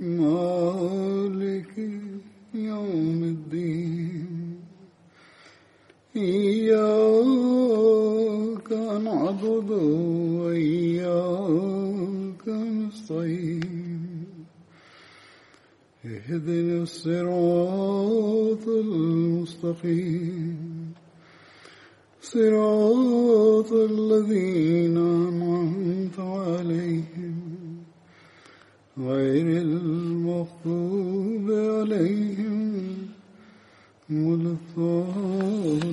مالك يوم الدين. إياك نعبد وإياك نستعين. اهدنا الصراط المستقيم. صراط الذين أنعمت عليهم. غير المغضوب عليهم ولا الضالين.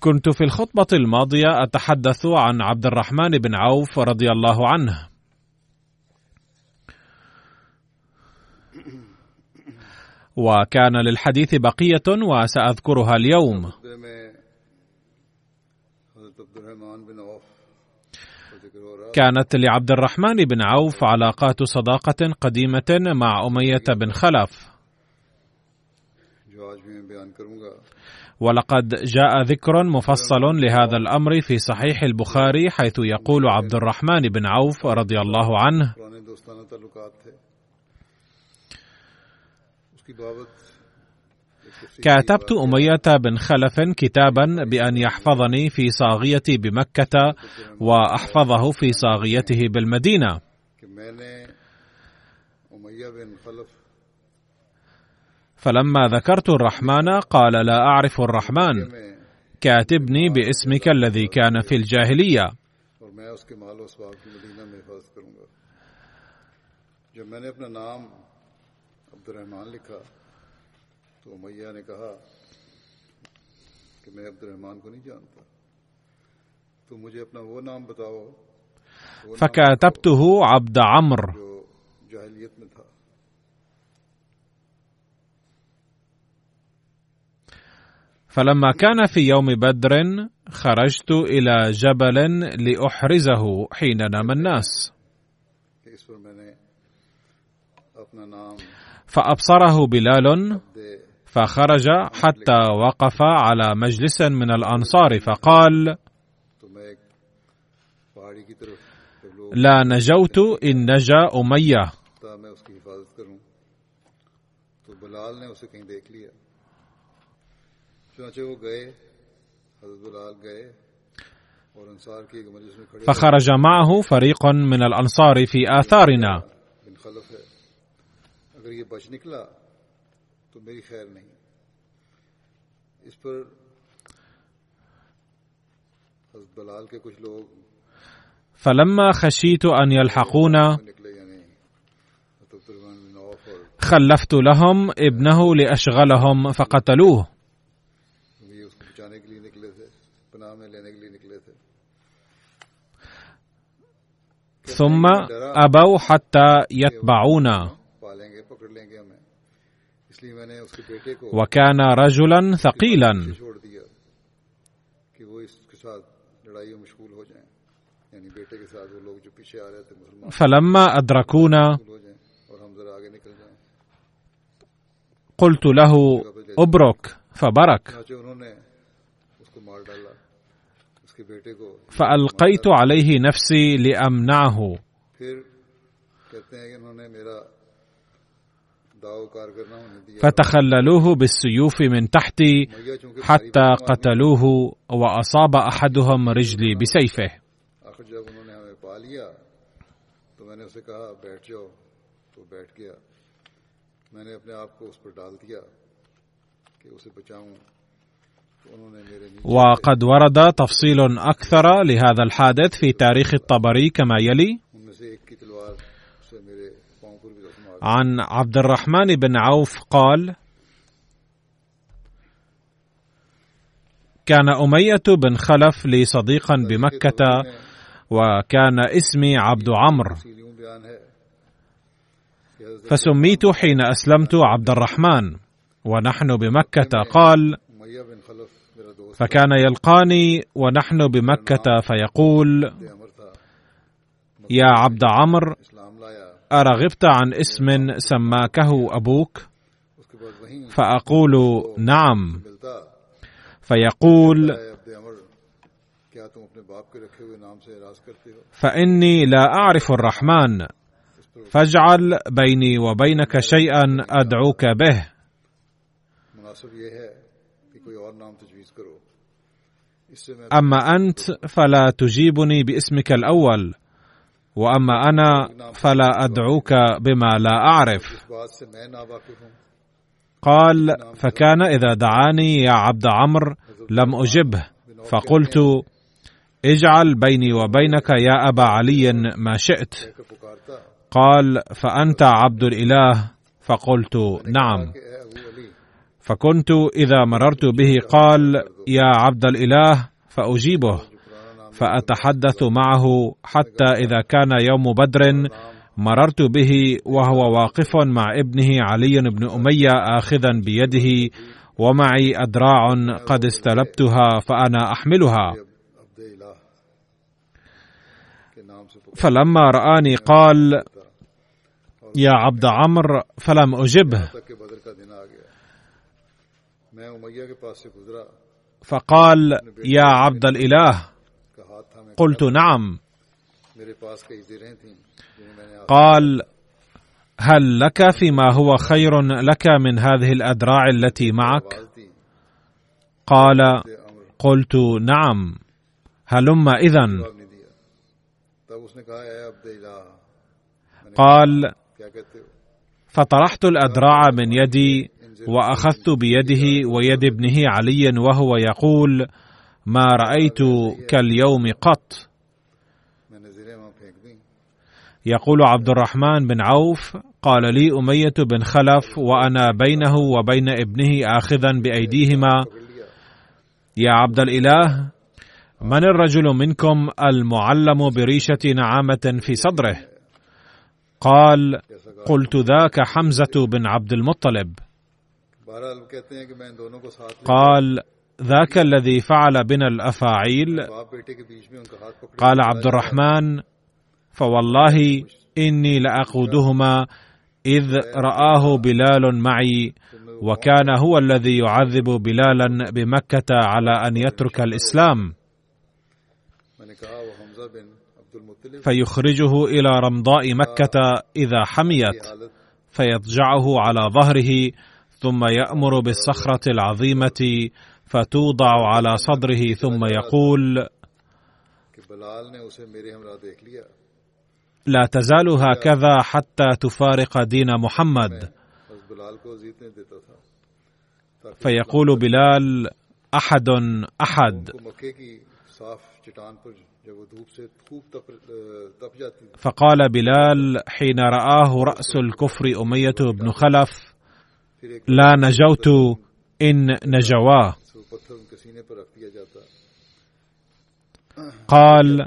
كنت في الخطبة الماضية أتحدث عن عبد الرحمن بن عوف رضي الله عنه. وكان للحديث بقية وسأذكرها اليوم خطبے میں حضرت عبد الرحمن بن عوف کا ذکر ہو رہا كانت لعبد الرحمن بن عوف علاقات صداقة قديمة مع أمية بن خلف. ولقد جاء ذكر مفصل لهذا الأمر في صحيح البخاري حيث يقول عبد الرحمن بن عوف رضي الله عنه. كاتبت۔ أمية بن خلف كتابا بأن يحفظني في صاغيتي بمكة وأحفظه في صاغيته بالمدينة فلما ذكرت الرحمن قال لا أعرف الرحمن كاتبني باسمك الذي كان في الجاهلية جب میں نے اپنا نام عبد الرحمان لکھا فكاتبته عبد عمرو. تھا فلما كان في يوم بدر خرجت إلى جبل لأحرزه حين نام الناس. فأبصره بلال فخرج حتى وقف على مجلس من الأنصار فقال لا نجوت إن نجا کھڑے فخرج معه فريق من الأنصار في آثارنا. فلما خشيت أن يلحقونا خلفت لهم ابنه لأشغلهم فقتلوه. ثم أبوا حتى يتبعونا. وكان رجلا ثقيلا. فلما أدركونا قلت له ابرك. فبرك. فألقيت عليه نفسي لأمنعه. فتخللوه بالسيوف من تحتي حتى قتلوه وأصاب أحدهم رجلي بسيفه. وقد ورد تفصيل أكثر لهذا الحادث في تاريخ الطبري كما يلي عن عبد الرحمن بن عوف قال كان أمية بن خلف لي صديقا بمكة وكان اسمي عبد عمرو. فسميت حين أسلمت عبد الرحمن ونحن بمكة. قال فكان يلقاني ونحن بمكة. فيقول يا عبد عمرو أرغبت عن اسم سماكه أبوك؟ فأقول نعم. فيقول فإني لا أعرف الرحمن. فاجعل بيني وبينك شيئا أدعوك به. أما أنت فلا تجيبني باسمك الأول. وأما أنا فلا أدعوك بما لا أعرف. قال فكان إذا دعاني يا عبد عمرو لم أجبه. فقلت اجعل بيني وبينك يا أبا علي ما شئت. قال فأنت عبد الإله؟ فقلت نعم. فكنت إذا مررت به قال يا عبد الإله فأجيبه. فأتحدث معه حتى إذا كان يوم بدر مررت به وهو واقف مع ابنه علي بن أمية اخذا بيده ومعي أدراع قد استلبتها فأنا أحملها. فلما رآني قال يا عبد عمرو فلم أجبه. فقال يا عبد الإله. قلت نعم. قال هل لك فيما هو خير لك من هذه الادراع التي معك؟ قال قلت نعم. هلم اذا قال فطرحت الادراع من يدي وأخذت بيده ويد ابنه علي وهو يقول ما رأيت كاليوم قط. يقول عبد الرحمن بن عوف قال لي أمية بن خلف وأنا بينه وبين ابنه اخذا بأيديهما. يا عبد الإله من الرجل منكم المعلم بريشة نعامة في صدره؟ قال قلت ذاك حمزة بن عبد المطلب. قال ذاك الذي فعل بنا الأفاعيل. قال عبد الرحمن فوالله إني لأقودهما إذ رآه بلال معي وكان هو الذي يعذب بلالا بمكة على أن يترك الإسلام. فيخرجه إلى رمضاء مكة إذا حميت فيضجعه على ظهره ثم يأمر بالصخرة العظيمة فتوضع على صدره ثم يقول لا تزال هكذا حتى تفارق دين محمد. فيقول بلال أحد أحد. فقال بلال حين رآه رأس الكفر أمية بن خلف لا نجوت إن نجواه. قال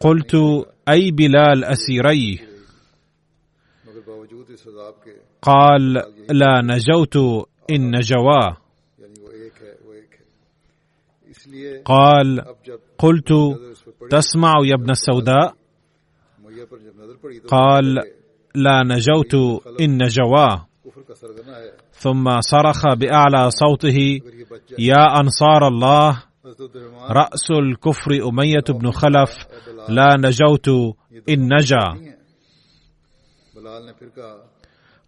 قلت أي بلال أسيري قال لا نجوت إن نجوا قال قلت تسمع يا ابن السوداء قال لا نجوت إن نجواه ثم صرخ بأعلى صوته يا أنصار الله رأس الكفر أمية بن خلف لا نجوت إن نجا.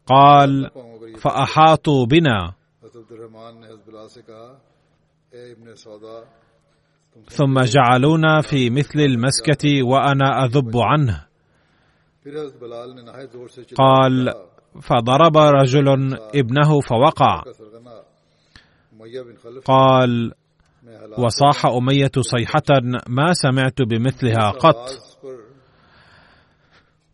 قال فأحاطوا بنا. ثم جعلونا في مثل المسكة وأنا أذب عنه. قال فضرب رجل ابنه فوقع. قال وصاح أمية صيحة ما سمعت بمثلها قط.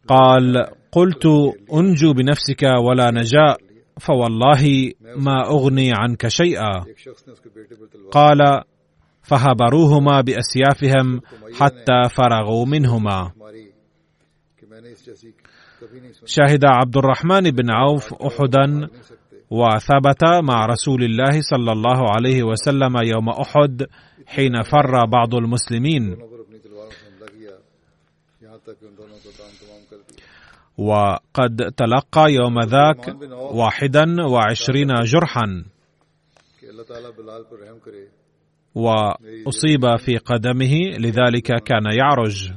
قال قلت أنجو بنفسك ولا نجاء فوالله ما أغني عنك شيئا. قال فهبروهما بأسيافهم حتى فرغوا منهما. شهد عبد الرحمن بن عوف احدا وثبت مع رسول الله صلى الله عليه وسلم يوم أحد حين فر بعض المسلمين. وقد تلقى يوم ذاك واحدا وعشرين جرحا. وأصيب في قدمه لذلك كان يعرج.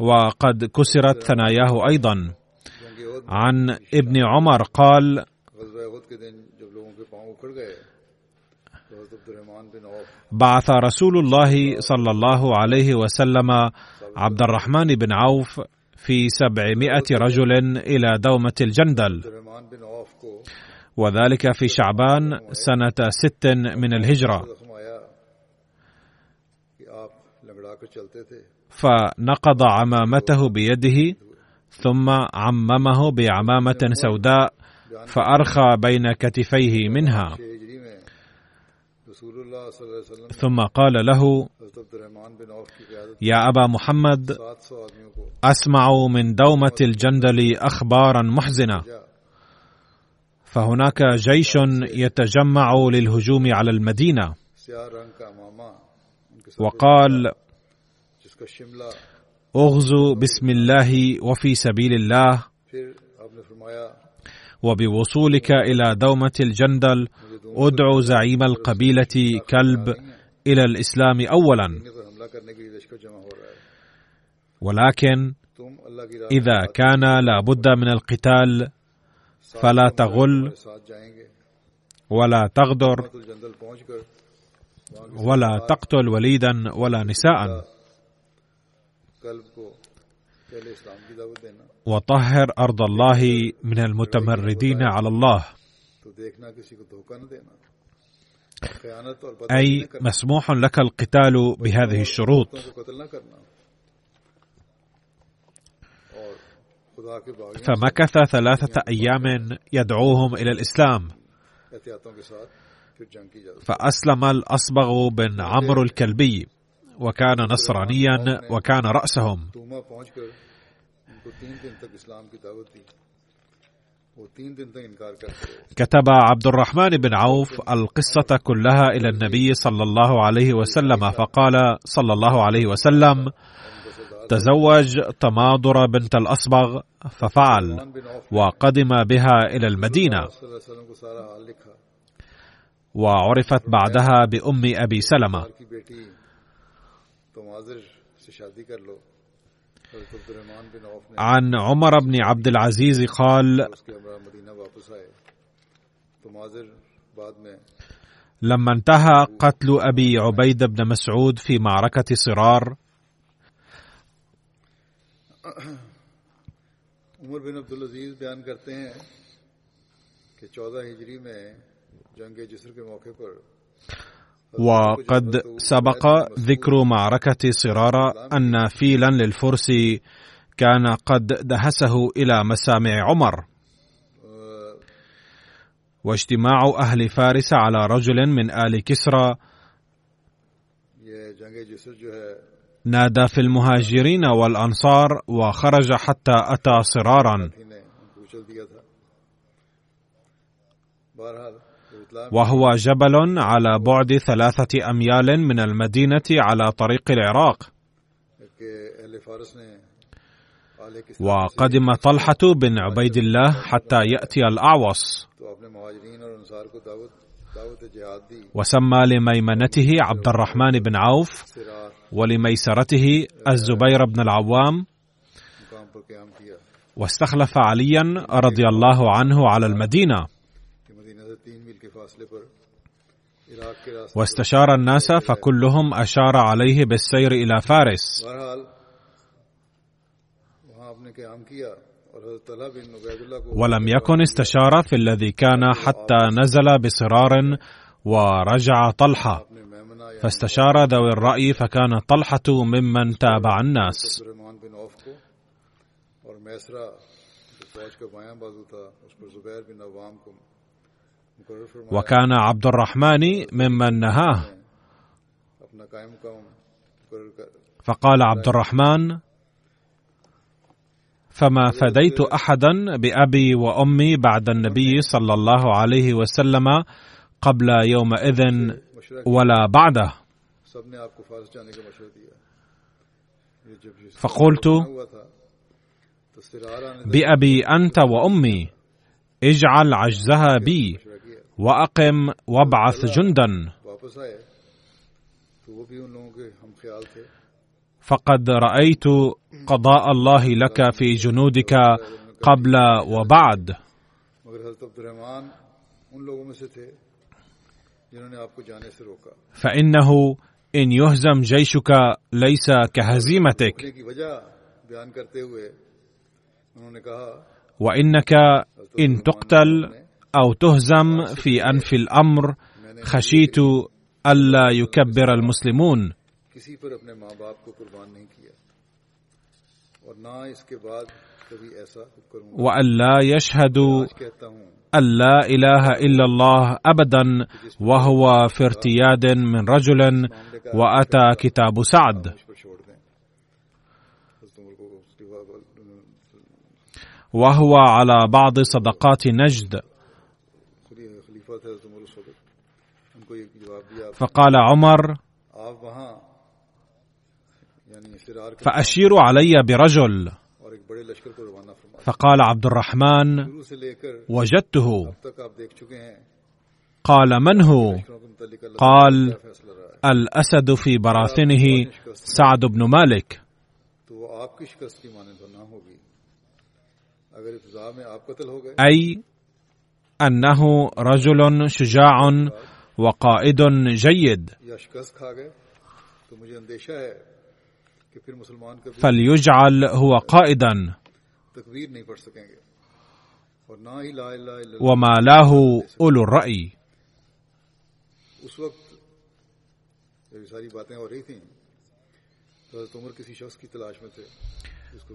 وقد كسرت ثناياه أيضا. عن ابن عمر قال بعث رسول الله صلى الله عليه وسلم عبد الرحمن بن عوف في سبعمائة رجل إلى دومة الجندل. وذلك في شعبان سنة ست من الهجرة. فنقض عمامته بيده ثم عممه بعمامة سوداء فأرخى بين كتفيه منها. ثم قال له يا أبا محمد أسمع من دومة الجندل اخبارا محزنة. فهناك جيش يتجمع للهجوم على المدينة. وقال اغزو بسم الله وفي سبيل الله وبوصولك إلى دومة الجندل. ادعو زعيم القبيلة كلب إلى الإسلام اولا. ولكن إذا كان لا بد من القتال فلا تغل ولا تغدر ولا تقتل وليدا ولا نساء وطهر أرض الله من المتمردين على الله. أي مسموح لك القتال بهذه الشروط. فمكث ثلاثة أيام يدعوهم إلى الإسلام. فأسلم الأصبغ بن عمرو الكلبي. وكان نصرانيا وكان رأسهم. كتب عبد الرحمن بن عوف القصة كلها إلى النبي صلى الله عليه وسلم فقال صلى الله عليه وسلم تزوج تماضر بنت الأصبغ. ففعل وقدم بها إلى المدينة. وعرفت بعدها بأم أبي سلمة. عن عمر بن عبد العزيز قال لما انتهى قتل أبي عبيد بن مسعود في معركة صرار. عمر بن عبد العزيز بيان کرتے ہیں کہ چودہ ہجری میں جنگ جسر کے موقع پر وقد سبق ذكر معركة صرارة أن فيلا للفرس كان قد دهسه إلى مسامع عمر. واجتماع أهل فارس على رجل من آل كسرى نادى في المهاجرين والأنصار وخرج حتى أتى صرارا. وهو جبل على بعد ثلاثة أميال من المدينة على طريق العراق. وقدم طلحة بن عبيد الله حتى يأتي الأعوص. وسمى لميمنته عبد الرحمن بن عوف ولميسرته الزبير بن العوام. واستخلف عليا رضي الله عنه على المدينة. واستشار الناس فكلهم أشار عليه بالسير إلى فارس. ولم يكن استشار في الذي كان حتى نزل بصرار ورجع طلحة. فاستشار ذوي الرأي فكان طلحة ممن تابع الناس. وكان عبد الرحمن ممن نهاه. فقال عبد الرحمن فما فديت احدا بأبي وأمي بعد النبي صلى الله عليه وسلم قبل يومئذ ولا بعده. فقلت بأبي أنت وأمي اجعل عجزها بي. وأقم وابعث جندا. فقد رأيت قضاء الله لك في جنودك قبل وبعد. فإنه إن يهزم جيشك ليس كهزيمتك. وإنك إن تقتل أو تهزم في أنف الأمر خشيت ألا يكبر المسلمون. وألا يشهدوا أن لا إله إلا الله أبدا وهو في ارتياد من رجل وأتى كتاب سعد. وهو على بعض صدقات نجد. فقال عمر فأشير علي برجل. فقال عبد الرحمن وجدته. قال من هو؟ قال الأسد في براثنه سعد بن مالك. أي أنه رجل شجاع وقائد جيد. فليجعل هو قائدا. وما لاه أولو الرأي.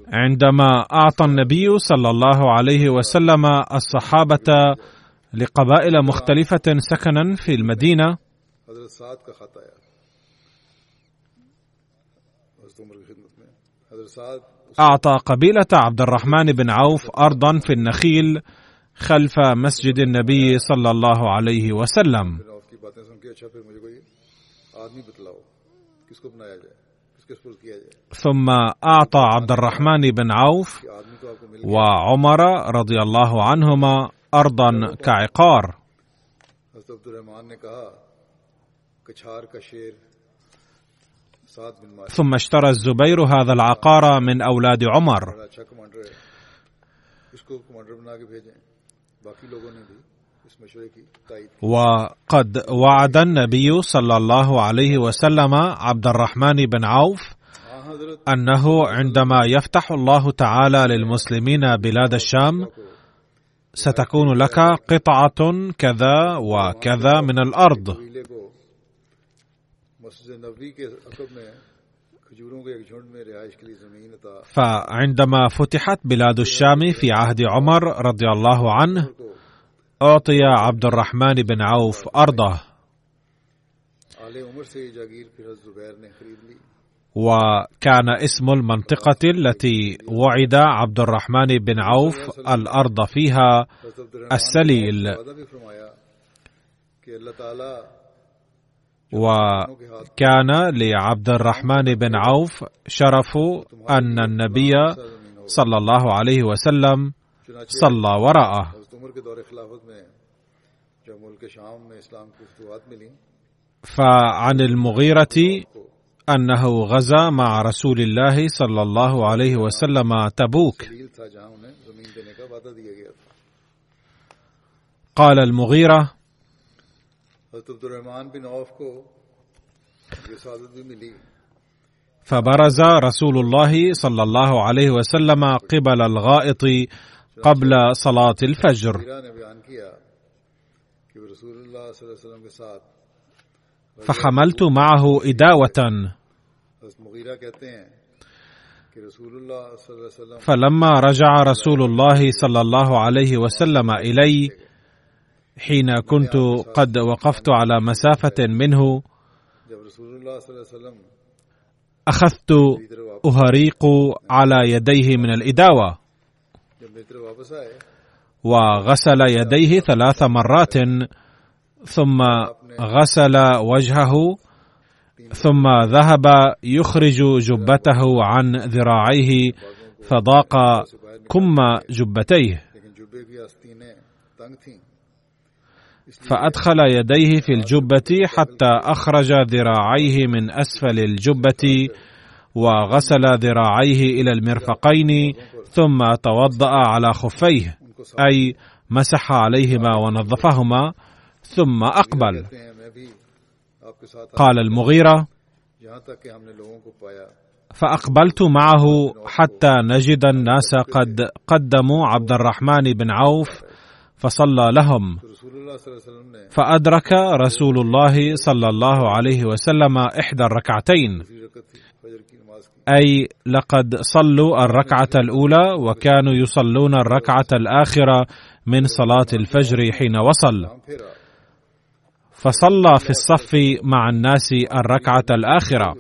عندما أعطى النبي صلى الله عليه وسلم الصحابة لقبائل مختلفة سكنا في المدينة. أعطى قبيلة عبد الرحمن بن عوف أرضا في النخيل خلف مسجد النبي صلى الله عليه وسلم. ثم أعطى عبد الرحمن بن عوف وعمر رضي الله عنهما أرضا كعقار. ثم اشترى الزبير هذا العقار من أولاد عمر. وقد وعد النبي صلى الله عليه وسلم عبد الرحمن بن عوف أنه عندما يفتح الله تعالى للمسلمين بلاد الشام ستكون لك قطعة كذا وكذا من الأرض. فعندما فتحت بلاد الشام في عهد عمر رضي الله عنه أعطي عبد الرحمن بن عوف أرضه. وكان اسم المنطقة التي وعد عبد الرحمن بن عوف الأرض فيها السليل. وكان لعبد الرحمن بن عوف شرف أن النبي صلى الله عليه وسلم صلى وراءه. فعن المغيرة أنه غزا مع رسول الله صلى الله عليه وسلم تبوك. قال المغيرة فبرز رسول الله صلى الله عليه وسلم قبل الغائط قبل صلاة الفجر. فحملت معه إداوة. فلما رجع رسول الله صلى الله عليه وسلم إلي حين كنت قد وقفت على مسافة منه أخذت أهريق على يديه من الإداوة وغسل يديه ثلاث مرات. ثم غسل وجهه ثم ذهب يخرج جبته عن ذراعيه فضاق كم جبتيه. فأدخل يديه في الجبة حتى أخرج ذراعيه من أسفل الجبة وغسل ذراعيه إلى المرفقين ثم توضأ على خفيه أي مسح عليهما ونظفهما. ثم ساتھ قال پایا۔ فأقبلت معه حتى نجد الناس قد قدموا عبد الرحمن بن عوف فصلى لهم. تو رسول الله صلى الله عليه وسلم إحدى الركعتين. أي لقد صلوا الركعة الأولى وكانوا يصلون الركعة الآخرة من صلاة الفجر حين وصل. فصلى في الصف مع الناس الركعة الآخرة.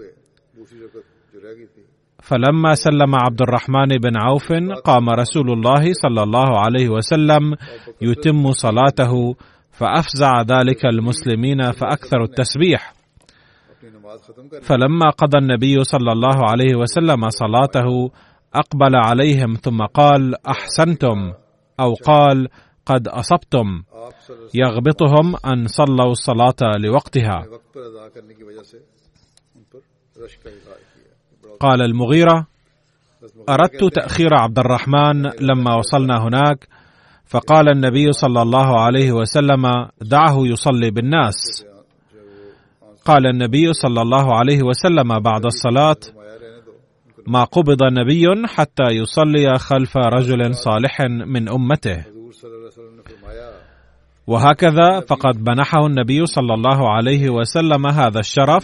فلما سلم عبد الرحمن بن عوف قام رسول الله صلى الله عليه وسلم يتم صلاته فأفزع ذلك المسلمين فاكثروا التسبيح. فلما قضى النبي صلى الله عليه وسلم صلاته أقبل عليهم ثم قال أحسنتم أو قال قد علیہ يغبطهم أن صلوا الصلاة لوقتها. قال کہتے ہیں تأخير عبد الرحمن لما وصلنا هناك فقال النبي صلى الله عليه وسلم دعه يصلي بالناس. قال النبي صلى الله عليه وسلم بعد کو ما قبض نبي حتى يصلي خلف رجل صالح من أمته. وهكذا فقد منحه النبي صلى الله عليه وسلم هذا الشرف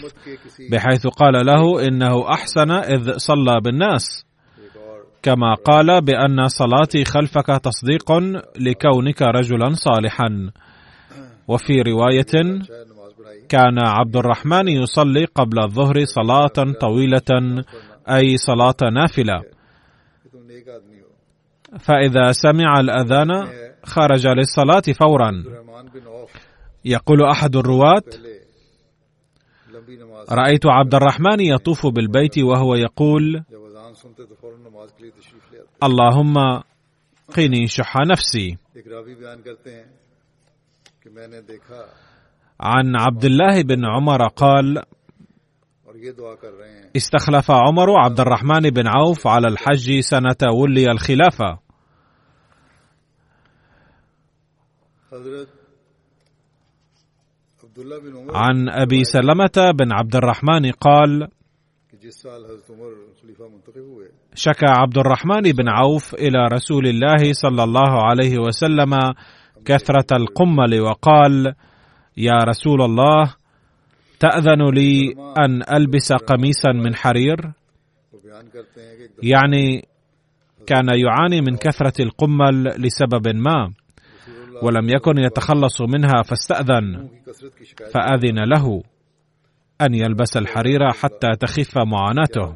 بحيث قال له إنه أحسن إذ صلى بالناس. كما قال بأن صلاتي خلفك تصديق لكونك رجلا صالحا. وفي رواية كان عبد الرحمن يصلي قبل الظهر صلاة طويلة أي صلاة نافلة. ہو فإذا سمع الأذان خرج للصلاة فورا. يقول لمبی نماز رأيت عبد الرحمن يطوف بالبيت وهو يقول اللهم قني شح نفسي. عن عبد الله بن عمر قال استخلف عمر عبد الرحمن بن عوف على الحج سنة ولي الخلافة. عن أبي سلمة بن عبد الرحمن قال شكى عبد الرحمن بن عوف إلى رسول الله صلى الله عليه وسلم كثرة القمل وقال يا رسول الله تأذن لي أن ألبس قميصا من حرير؟ يعني كان يعاني من كثرة القمل لسبب ما. ولم يكن يتخلص منها شکایت فأذن له أن يلبس الحرير حتى تخف معاناته.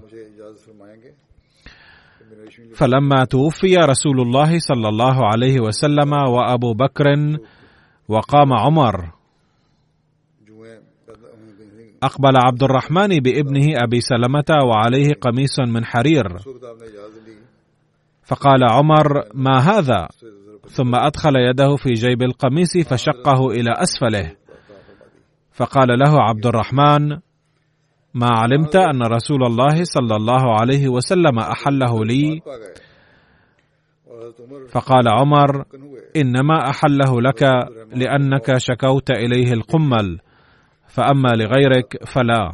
فلما توفي رسول الله صلى الله عليه وسلم وأبو بكر وقام عمر أقبل عبد الرحمن بابنه أبي سلمة وعليه قميص من حرير. فقال عمر ما هذا؟ ثم أدخل يده في جيب القميص فشقه إلى أسفله. فقال له عبد الرحمن ما علمت أن رسول الله صلى الله عليه وسلم أحله لي؟ فقال عمر إنما أحله لك لأنك شكوت إليه القمل. فأما لغيرك فلا.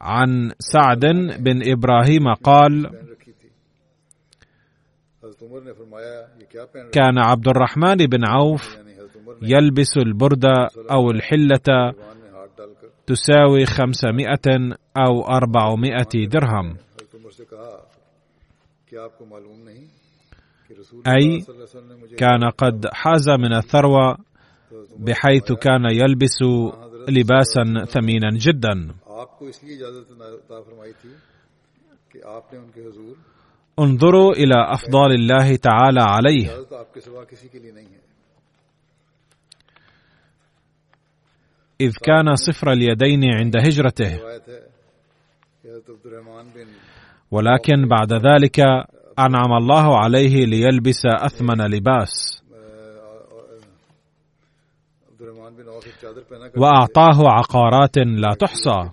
عن سعد بن إبراهيم قال كان عبد الرحمن بن عوف يلبس البردة أو الحلة تساوي خمسمائة أو أربعمائة درهم. أي كان قد حاز من الثروة بحيث كان يلبس لباسا ثمينا جدا. انظروا إلى افضال الله تعالى عليه. إذ كان صفر اليدين عند هجرته. ولكن بعد ذلك أنعم الله عليه ليلبس أثمن لباس. وأعطاه عقارات لا تحصى.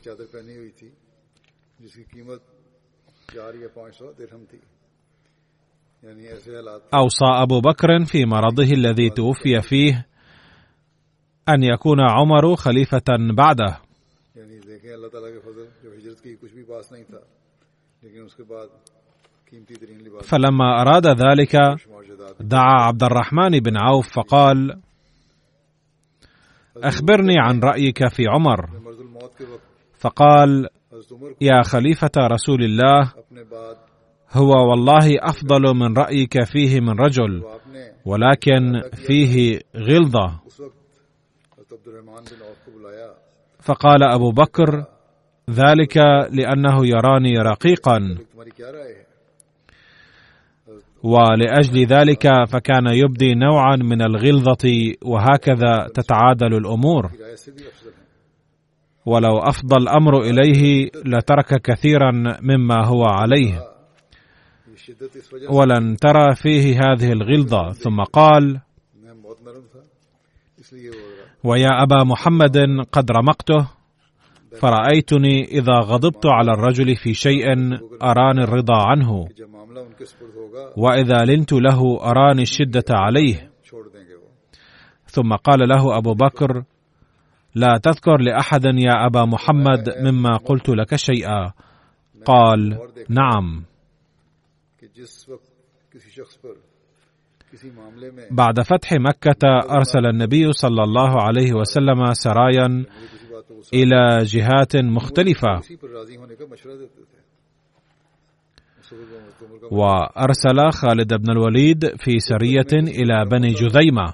اوصى أبو بكر في مرضه الذي توفي فيه أن يكون عمر خليفة بعده. فلما أراد ذلك دعا عبد الرحمن بن عوف فقال أخبرني عن رأيك في عمر. فقال يا خليفة رسول الله هو والله أفضل من رأيك فيه من رجل ولكن فيه غلظة. فقال أبو بكر ذلك لأنه يراني رقيقا. ولأجل ذلك فكان يبدي نوعا من الغلظة وهكذا تتعادل الأمور. ولو أفضى الأمر إليه لترك كثيرا مما هو عليه. ولن ترى فيه هذه الغلظة. ثم قال ويا أبا محمد قد رمقته فرأيتني إذا غضبت على الرجل في شيء أراني الرضا عنه. وإذا لنت له أراني الشدة عليه. ثم قال له أبو بكر لا تذكر لأحد يا أبا محمد مما قلت لك شيئا. قال نعم. بعد فتح مكة أرسل النبي صلى الله عليه وسلم سرايا إلى جهات مختلفة. وأرسل خالد بن الوليد في سرية إلى بني جذيمة.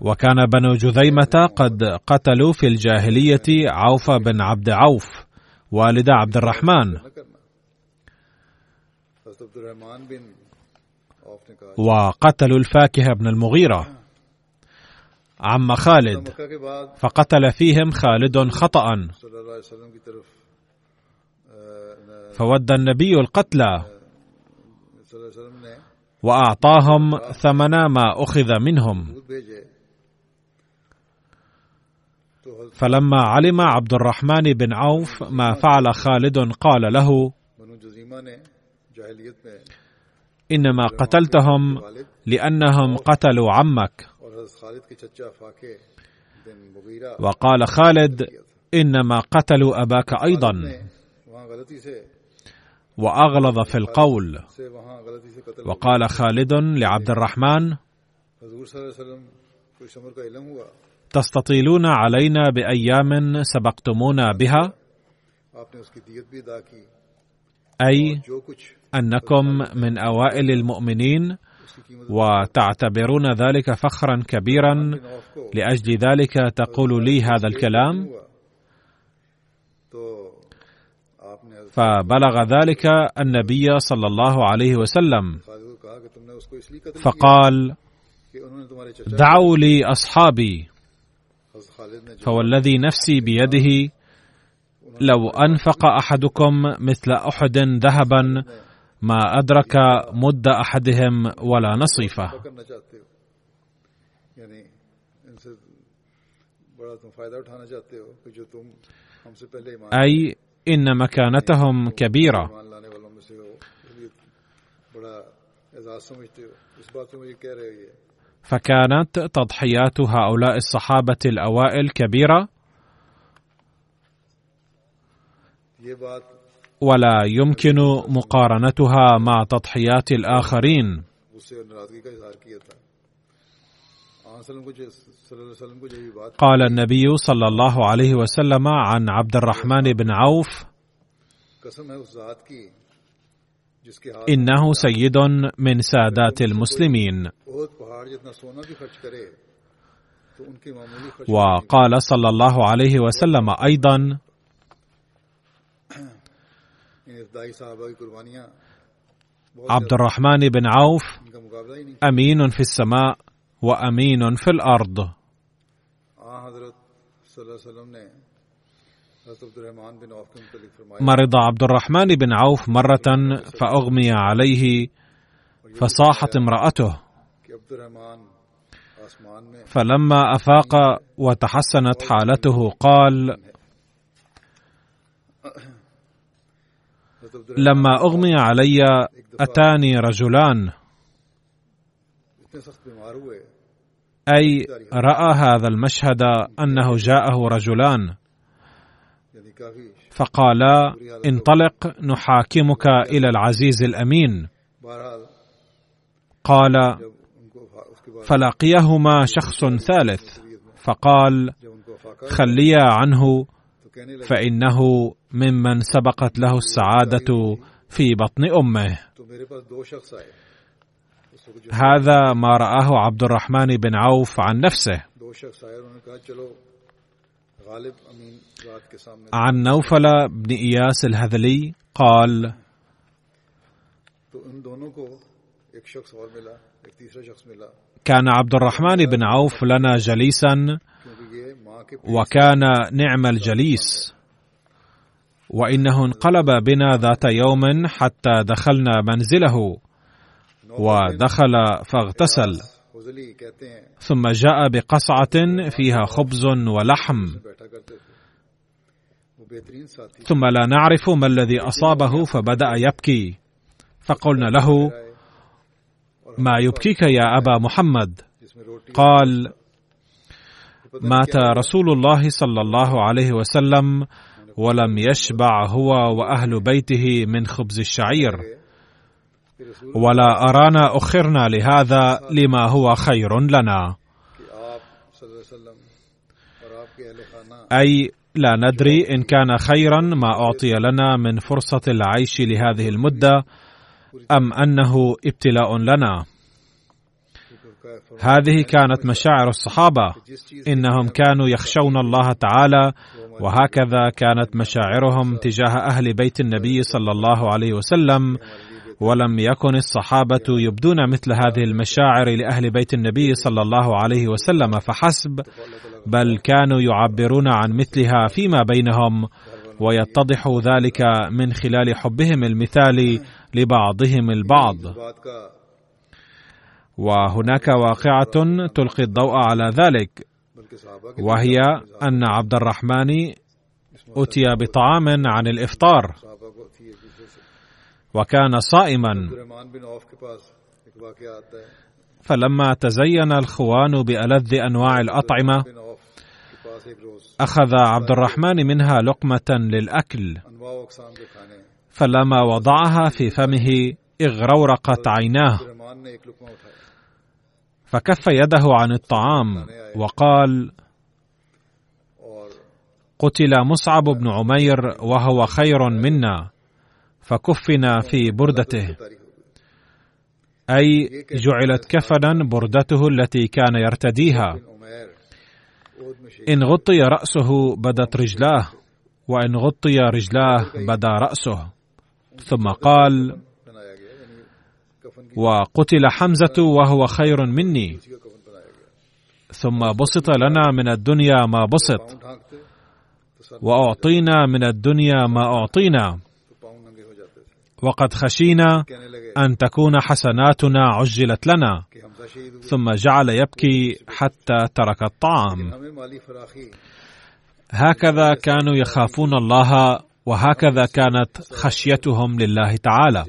وكان بنو جذيمة قد قتلوا في الجاهلية عوف بن عبد عوف والد عبد الرحمن. وقتلوا الفاكهة بن المغيرة. عم خالد فقتل فيهم خالد خطأ. فود النبي القتلى وأعطاهم ثمن ما أخذ منهم. فلما علم عبد الرحمن بن عوف ما فعل خالد قال له إنما قتلتهم لأنهم قتلوا عمك. وقال خالد إنما قتلوا أباك أيضا. وأغلظ في القول. وقال خالد لعبد الرحمن تستطيلون علينا بأيام سبقتمونا بها؟ أي أنكم من أوائل المؤمنين وتعتبرون ذلك فخرا كبيرا لأجل ذلك تقول لي هذا الكلام؟ فبلغ ذلك النبي صلى الله عليه وسلم. فقال دعوا لي أصحابي فوالذي نفسي بيده لو أنفق أحدكم مثل أحد ذهبا ما أدرك مد أحدهم ولا نصيفة. أي إن مكانتهم كبيرة. فكانت تضحيات هؤلاء الصحابة الأوائل كبيرة. ولا يمكن مقارنتها مع تضحيات الآخرين. قال النبي صلى الله عليه وسلم عن عبد الرحمن بن عوف إنه سيد من سادات المسلمين. وقال صلى الله عليه وسلم أيضا عبد الرحمن بن عوف أمين في السماء وأمين في الأرض. مرض عبد الرحمن بن عوف مرة فأغمي عليه فصاحت امرأته. فلما أفاق وتحسنت حالته قال لما أغمي علي أتاني رجلان. أي رأى هذا المشهد أنه جاءه رجلان. فقالا انطلق نحاكمك إلى العزيز الأمين. قال فلقيهما شخص ثالث. فقال خليا عنه فإنه ممن سبقت له السعادة في بطن أمه. هذا ما رآه عبد الرحمن بن عوف عن نفسه. عن نوفل بن إياس الهذلي قال كان عبد الرحمن بن عوف لنا جليسا وكان نعم الجليس. وإنه انقلب بنا ذات يوم حتى دخلنا منزله. ودخل فاغتسل. ثم جاء بقصعة فيها خبز ولحم. ثم لا نعرف ما الذي أصابه فبدأ يبكي. فقلنا له ما يبكيك يا أبا محمد؟ قال مات رسول الله صلى الله عليه وسلم ولم يشبع هو وأهل بيته من خبز الشعير. ولا أرانا أخرنا لهذا لما هو خير لنا. أي لا ندري إن كان خيرا ما أعطي لنا من فرصة العيش لهذه المدة أم أنه ابتلاء لنا. هذه كانت مشاعر الصحابة. إنهم كانوا يخشون الله تعالى وهكذا كانت مشاعرهم تجاه أهل بيت النبي صلى الله عليه وسلم. ولم يكن الصحابة يبدون مثل هذه المشاعر لأهل بيت النبي صلى الله عليه وسلم فحسب بل كانوا يعبرون عن مثلها فيما بينهم ويتضح ذلك من خلال حبهم المثالي لبعضهم البعض. وهناك واقعة تلقي الضوء على ذلك وهي أن عبد الرحمن أتي بطعام عن الإفطار وكان صائما. فلما تزين الخوان بألذ أنواع الأطعمة أخذ عبد الرحمن منها لقمة للأكل فلما وضعها في فمه اغرورقت عيناه. فكف يده عن الطعام وقال قتل مصعب بن عمير وهو خير منا فكفنا في بردته. أي جعلت كفنا بردته التي كان يرتديها. إن غطي رأسه بدت رجلاه وإن غطي رجلاه بدا رأسه. ثم قال وقتل حمزة وهو خير مني. ثم بسط لنا من الدنيا ما بسط وأعطينا من الدنيا ما أعطينا. وقد خشينا أن تكون حسناتنا عجلت لنا. ثم جعل يبكي حتى ترك الطعام. هكذا كانوا يخافون الله وهكذا كانت خشيتهم لله تعالى.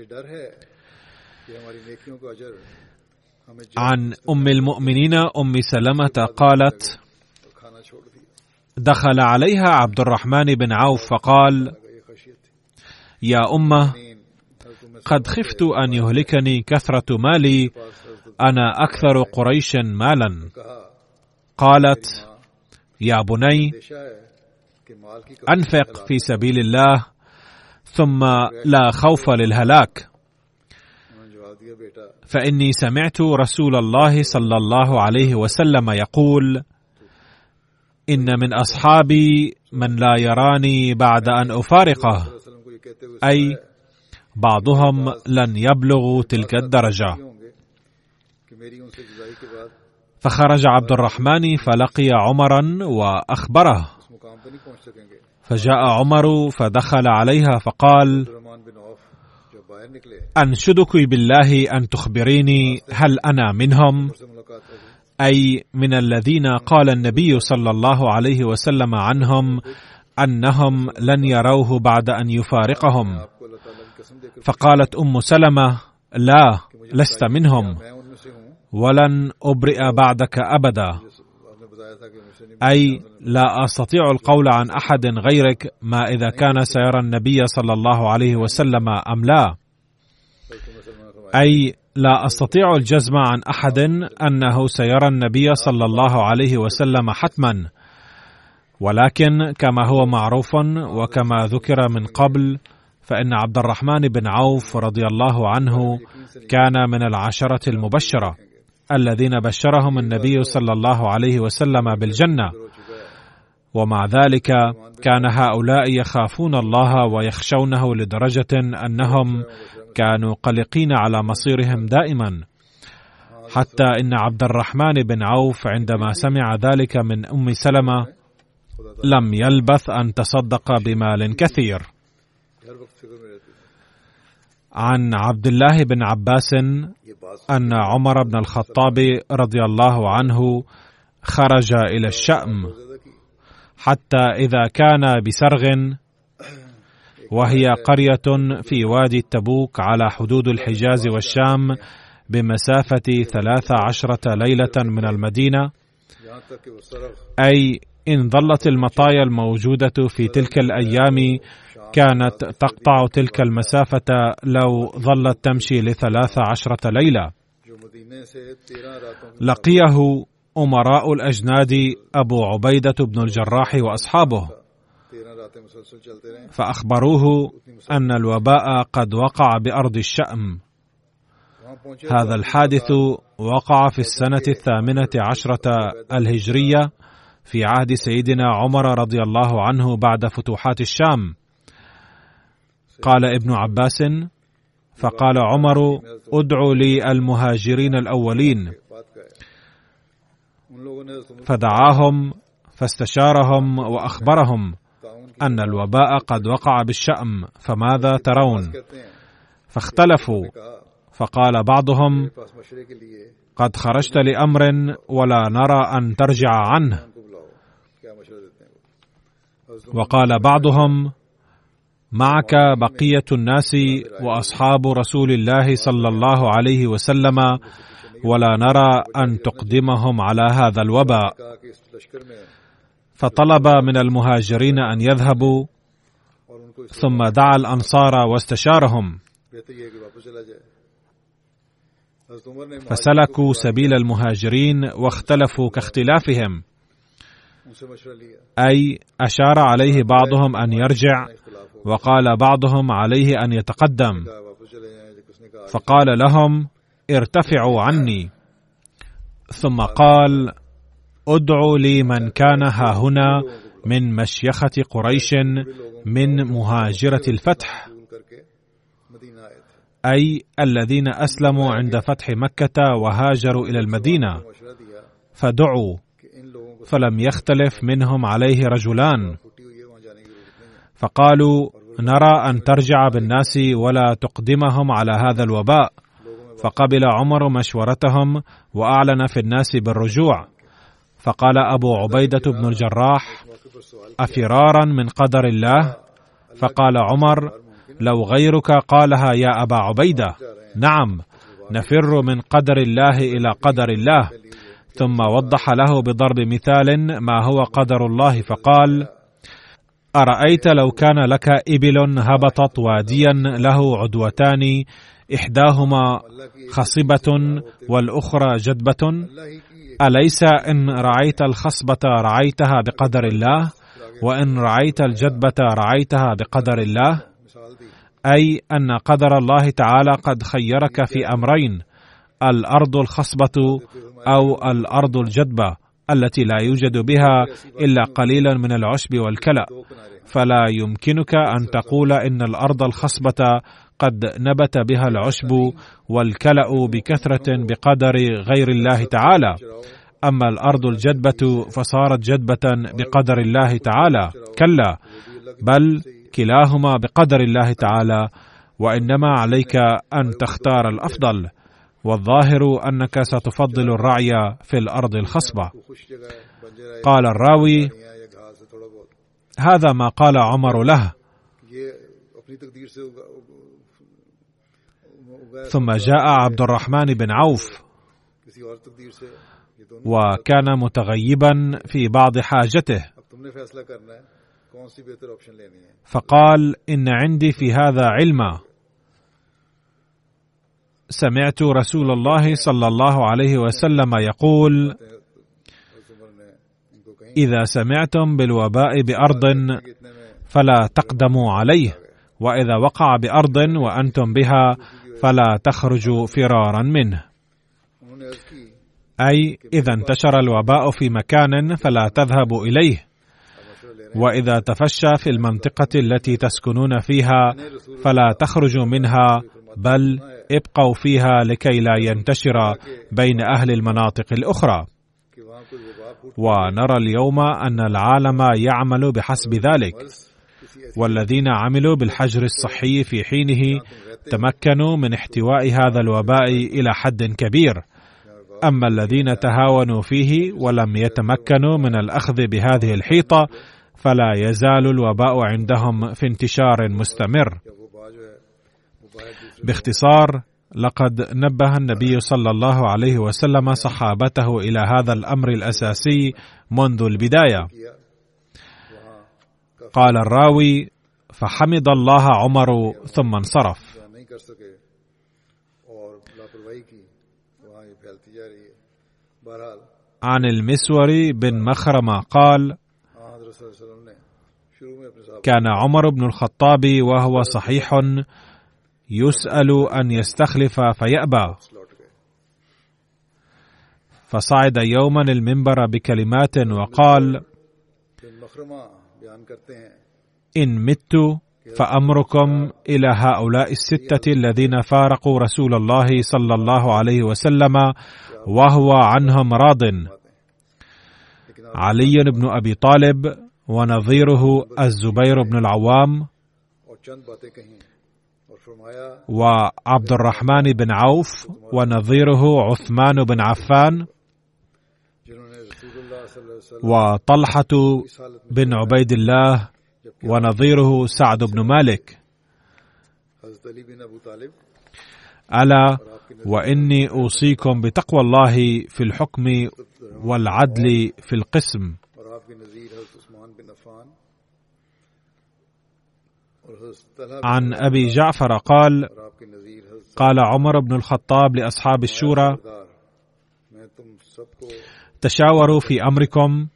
عن ام المؤمنين ام سلمة قالت دخل عليها عبد الرحمن بن عوف فقال يا امة قد خفت أن يهلكني كثرة مالي أنا أكثر قريش مالا. قالت يا بني انفق في سبيل الله ثم لا خوف للهلاك. فإني سمعت رسول الله صلى الله عليه وسلم يقول إن من أصحابي من لا يراني بعد أن أفارقه. أي بعضهم لن يبلغوا تلك الدرجة. فخرج عبد الرحمن فلقي عمرا وأخبره. فجاء عمر فدخل عليها فقال انشدك بالله أن تخبريني هل أنا منهم؟ أي من الذين قال النبي صلى الله عليه وسلم عنهم أنهم لن يروه بعد أن يفارقهم. فقالت أم سلمة لا لست منهم ولن أبرئ بعدك نہیں أي لا أستطيع القول عن أحد غيرك ما إذا كان سيرى النبي صلى الله عليه وسلم أم لا حضرت ام سلمہ نے فرمایا أي لا أستطيع الجزم عن أحد أنه سيرى النبي صلى الله عليه وسلم حتما. ولكن كما هو معروف وكما ذكر من قبل فإن عبد الرحمن بن عوف رضي الله عنه كان من العشرة المبشرة الذين بشرهم النبي صلى الله عليه وسلم بالجنة. ومع ذلك كان هؤلاء يخافون الله ويخشونه لدرجة أنهم كانوا قلقين على مصيرهم دائما. حتى إن عبد الرحمن بن عوف عندما سمع ذلك من أم سلمة لم يلبث أن تصدق بمال كثير. عن عبد الله بن عباس أن عمر بن الخطاب رضي الله عنه خرج إلى الشأم حتى إذا كان بسرغ وهي قرية في وادي التبوك على حدود الحجاز والشام بمسافة ثلاث عشرة ليلة من سرغ أي إن ظلت المطايا الموجودة في تلك الأيام كانت تقطع تلك المسافة لو ظلت تمشي لثلاث راتوں کی لقيه أمراء الأجناد أبو عبيدة بن الجراح وأصحابه. فأخبروه أن الوباء قد وقع وہاں پہنچے هذا الحادث وقع في السنة الثامنة عشرة الهجرية في عهد سيدنا عمر رضي الله عنه بعد فتوحات الشام. قال ابن عباس فقال عمر ادعوا لي المهاجرين الأولين فدعاهم فاستشارهم وأخبرهم. أن الوباء قد وقع بالشأم فماذا ترون؟ فاختلفوا. فقال بعضهم قد خرجت لأمر ولا نرى أن ترجع عنه. وقال بعضهم معك بقية الناس وأصحاب رسول الله صلى الله عليه وسلم ولا نرى أن تقدمهم على هذا الوباء. فطلب من المهاجرين أن يذهبوا ثم دعا الأنصار واستشارهم. فسلكوا سبيل المهاجرين واختلفوا كاختلافهم. أي أشار عليه بعضهم أن يرجع وقال بعضهم عليه أن يتقدم. فقال لهم ارتفعوا عني. ثم قال ادعوا لي من كان ها هنا من مشيخة قريش من مهاجرة الفتح أي الذين أسلموا عند فتح مكة وهاجروا مشورہ دیا فدعوا فلم يختلف منهم عليه رجلان فقالوا نرى أن ترجع بالناس ولا تقدمهم على هذا الوباء فقبل عمر مشورتهم وأعلن في الناس بالرجوع. فقال أبو عبيدة بن الجراح أفرارا من قدر الله؟ فقال عمر لو غيرك قالها يا أبا عبيدة. نعم نفر من قدر الله إلى قدر الله. ثم وضح له بضرب مثال ما هو قدر الله فقال أرأيت لو كان لك إبل هبطت واديا له عدوتان إحداهما خصبة والأخرى جدبه أليس إن رعيت الخصبة رعيتها بقدر الله؟ وإن رعيت الجدبه رعيتها بقدر الله؟ أي أن قدر الله تعالى قد خيرك في أمرين الأرض الخصبة أو الأرض الجدبه التي لا يوجد بها إلا قليلا من العشب والكلا فلا يمكنك أن تقول إن الأرض الخصبة قد نبت بها العشب والكلأ بكثرة بقدر غير الله تعالى. أما الأرض الجدبة فصارت جدبة بقدر الله تعالى. كلا بل كلاهما بقدر الله تعالى وإنما عليك أن تختار الأفضل. والظاهر أنك ستفضل الرعي في الأرض الخصبة. قال الراوي هذا ما قال عمر له. ثم جاء عبد الرحمن بن عوف وكان متغيبا في بعض حاجته. فقال إن عندي في هذا علما. سمعت رسول الله صلى الله عليه وسلم يقول إذا سمعتم بالوباء بأرض فلا تقدموا عليه وإذا وقع بأرض وأنتم بها فلا تخرجوا فرارا منه. أي إذا انتشر الوباء في مكان فلا تذهبوا إليه. وإذا تفشى في المنطقة التي تسكنون فيها فلا تخرجوا منها بل ابقوا فيها لكي لا ينتشر بين أهل المناطق الأخرى. ونرى اليوم أن العالم يعمل بحسب ذلك. والذين عملوا بالحجر الصحي في حينه تمكنوا من احتواء هذا الوباء إلى حد كبير. أما الذين تهاونوا فيه ولم يتمكنوا من الأخذ بهذه الحيطة فلا يزال الوباء عندهم في انتشار مستمر. باختصار لقد نبه النبي صلى الله عليه وسلم صحابته إلى هذا الأمر الأساسي منذ البداية. قال الراوي فحمد الله عمر ثم انصرف. عن المسور بن مخرمة قال كان عمر بن الخطاب وهو صحيح يسأل أن يستخلف فيأبى. فصعد يوما المنبر بكلمات وقال إن مت فأمركم إلى هؤلاء الستة الذين فارقوا رسول الله صلى الله عليه وسلم وهو عنهم راض. علي بن أبي طالب ونظيره الزبير بن العوام. وعبد الرحمن بن عوف ونظيره عثمان بن عفان وطلحة بن عبيد الله ونظيره سعد بن مالك ألا وإني أوصيكم بتقوى الله في الحكم والعدل في القسم. عن أبي جعفر قال قال عمر بن الخطاب لأصحاب الشورى تشاوروا في أمركم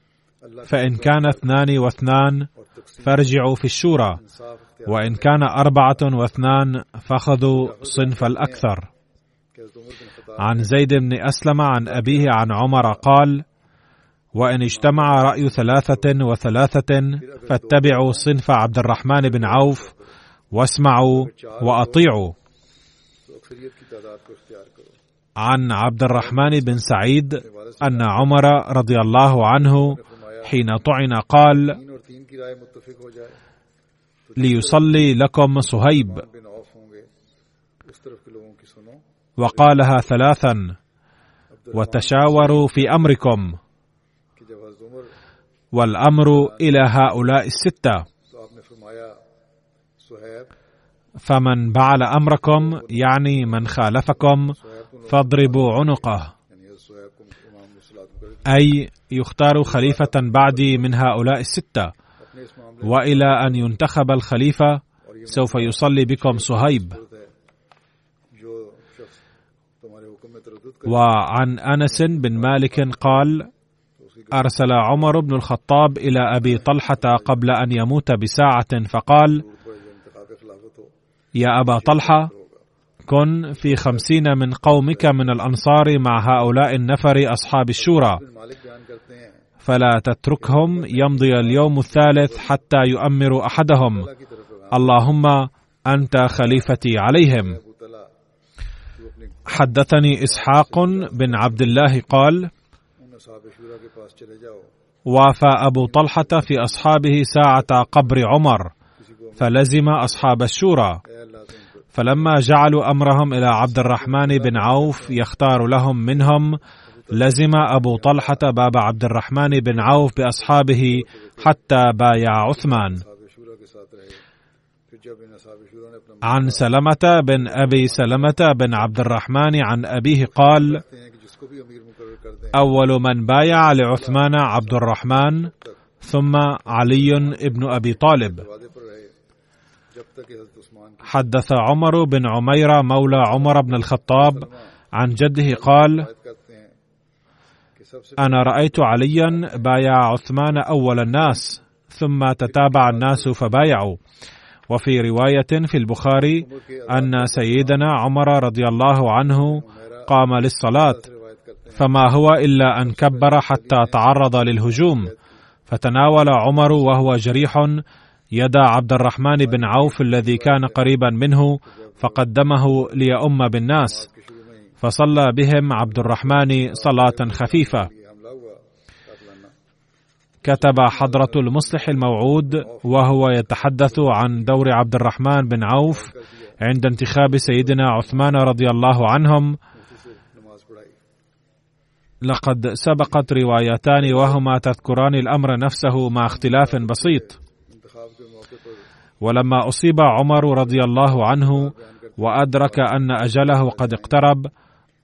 فإن كان اثنان واثنان فارجعوا في الشورى وإن كان أربعة واثنان فخذوا صنف الأكثر. عن زيد بن أسلم عن أبيه عن عمر قال وإن اجتمع رأي ثلاثة وثلاثة فاتبعوا صنف عبد الرحمن بن عوف واسمعوا وأطيعوا. عن عبد الرحمن بن سعيد أن عمر رضي الله عنه حين طعن قال ليصلي لكم صهيب. وقالها ثلاثا وتشاوروا في أمركم. والأمر إلى هؤلاء الستة. فمن بعل أمركم يعني من خالفكم فاضربوا عنقه. أي يختار خليفة بعدي من هؤلاء الستة. وإلى أن ينتخب الخليفة سوف يصلي بكم صهيب. وعن أنس بن مالك قال أرسل عمر بن الخطاب إلى أبي طلحة قبل أن يموت بساعة فقال يا أبا طلحة كن في خمسين من قومك من الأنصار مع هؤلاء النفر أصحاب الشورى فلا تتركهم يمضي اليوم الثالث حتى يؤمر أحدهم اللهم أنت خليفتي عليهم. حدثني إسحاق بن عبد الله قال وافى أبو طلحة في أصحابه ساعة قبر عمر فلزم أصحاب الشورى. فلما جعلوا أمرهم إلى عبد الرحمن بن عوف يختار لهم منهم لزم أبو طلحة باب عبد الرحمن بن عوف بأصحابه حتى بايع عثمان. عن سلمة بن أبي سلمة بن عبد الرحمن عن أبيه قال أول من بايع لعثمان عبد الرحمن ثم علي بن أبي طالب. حدث عمر بن عميرة مولى عمر بن الخطاب عن جده قال أنا رأيت عليا بايع عثمان أول الناس ثم تتابع الناس فبايعوا. وفي رواية في البخاري أن سيدنا عمر رضي الله عنه قام للصلاة. فما هو إلا أن كبر حتى تعرض للهجوم. فتناول عمر وهو جريح يد عبد الرحمن بن عوف الذي كان قريبا منه فقدمه ليؤم بالناس. فصلى بهم عبد الرحمن صلاة خفيفة. كتب حضرة المصلح الموعود وهو يتحدث عن دور عبد الرحمن بن عوف عند انتخاب سيدنا عثمان رضي الله عنهم لقد سبقت روايتان وهما تذكران الأمر نفسه مع اختلاف بسيط. ولما أصيب عمر رضي الله عنه وأدرك أن أجله قد اقترب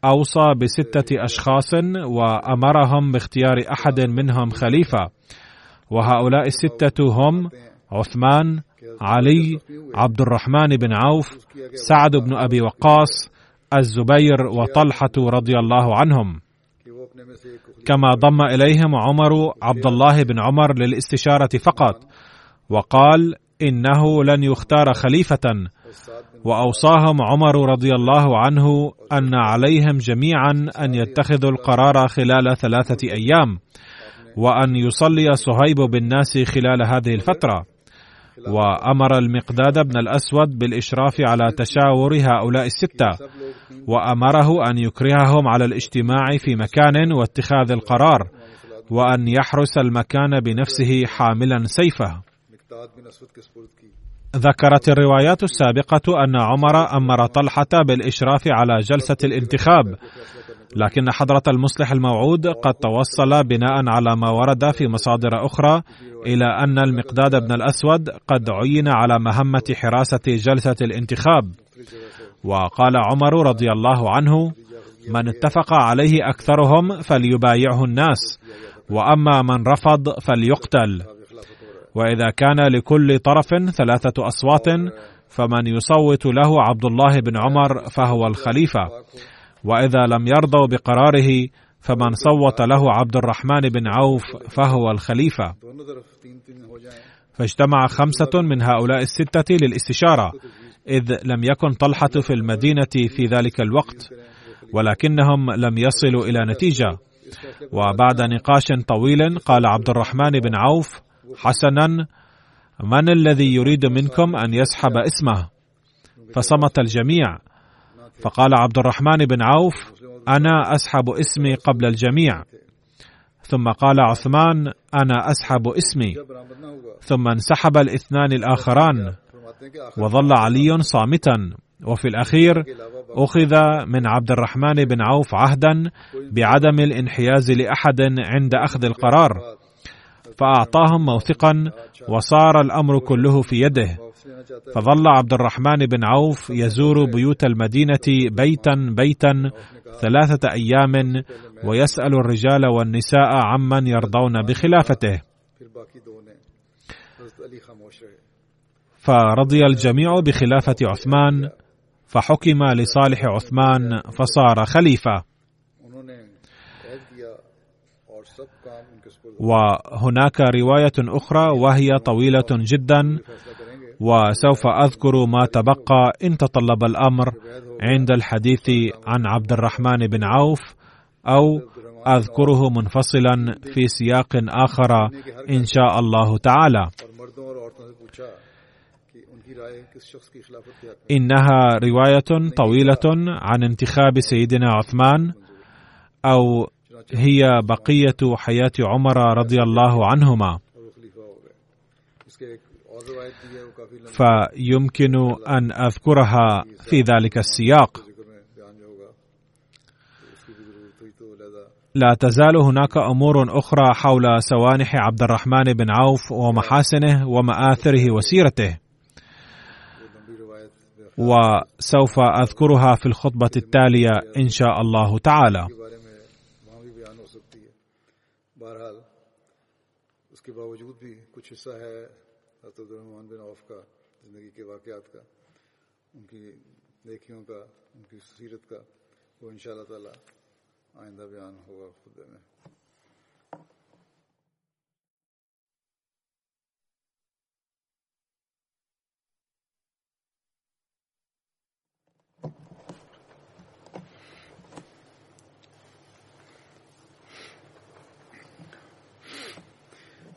أوصى بستة أشخاص وأمرهم باختيار أحد منهم خليفة. وهؤلاء الستة هم عثمان علي عبد الرحمن بن عوف سعد بن أبي وقاص الزبير وطلحة رضي الله عنهم. كما ضم إليهم عمر عبد الله بن عمر للاستشارة فقط وقال إنه لن يختار خليفة. وأوصاهم عمر رضي الله عنه أن عليهم جميعا أن يتخذوا القرار خلال ثلاثة أيام وأن يصلي صهيب بالناس خلال هذه الفترة. وأمر المقداد بن الأسود بالإشراف على تشاور هؤلاء الستة وأمره أن يكرههم على الاجتماع في مكان واتخاذ القرار وأن يحرس المكان بنفسه حاملا سيفه. ذكرت الروايات السابقة أن عمر أمر طلحة بالإشراف على جلسة الانتخاب لكن حضرة المصلح الموعود قد توصل بناء على ما ورد في مصادر أخرى إلى أن المقداد بن الأسود قد عين على مهمة حراسة جلسة الانتخاب. وقال عمر رضي الله عنه من اتفق عليه أكثرهم فليبايعه الناس وأما من رفض فليقتل. وإذا كان لكل طرف ثلاثة أصوات فمن يصوت له عبد الله بن عمر فهو الخليفة. وإذا لم يرضوا بقراره فمن صوت له عبد الرحمن بن عوف فهو الخليفة. فاجتمع خمسة من هؤلاء الستة للاستشارة إذ لم يكن طلحة في المدينة في ذلك الوقت ولكنهم لم يصلوا إلى نتيجة. وبعد نقاش طويل قال عبد الرحمن بن عوف حسنا من الذي يريد منكم أن يسحب اسمه؟ فصمت الجميع. فقال عبد الرحمن بن عوف أنا أسحب اسمي قبل الجميع. ثم قال عثمان أنا أسحب اسمي. ثم انسحب الاثنان الآخران. وظل علي صامتا. وفي الأخير أخذ من عبد الرحمن بن عوف عهدا بعدم الانحياز لأحد عند أخذ القرار. فأعطاهم موثقا وصار الأمر كله في يده. فظل عبد الرحمن بن عوف يزور بيوت المدينة بيتا بيتا ثلاثة أيام ويسأل الرجال والنساء عمن يرضون بخلافته. فرضي الجميع بخلافة عثمان فحكم لصالح عثمان فصار خليفة. وهناك رواية أخرى وهي طويلة جدا وسوف أذكر ما تبقى إن تطلب الأمر عند الحديث عن عبد الرحمن بن عوف أو أذكره منفصلا في سياق آخر إن شاء الله تعالى. إنها رواية طويلة عن انتخاب سيدنا عثمان أو هي بقية حياة عمر رضي الله عنهما. فيمكن أن أذكرها في ذلك السياق. لا تزال هناك أمور أخرى حول سوانح عبد الرحمن بن عوف ومحاسنه ومآثره وسيرته. وسوف أذكرها في الخطبة التالية إن شاء الله تعالى. کے باوجود بھی کچھ حصہ ہے حضرت الرحمان بن عوف کا، زندگی کے واقعات کا، ان کی نیکیوں کا، ان کی سیرت کا، وہ ان شاء اللہ تعالیٰ آئندہ بیان ہوگا خود میں۔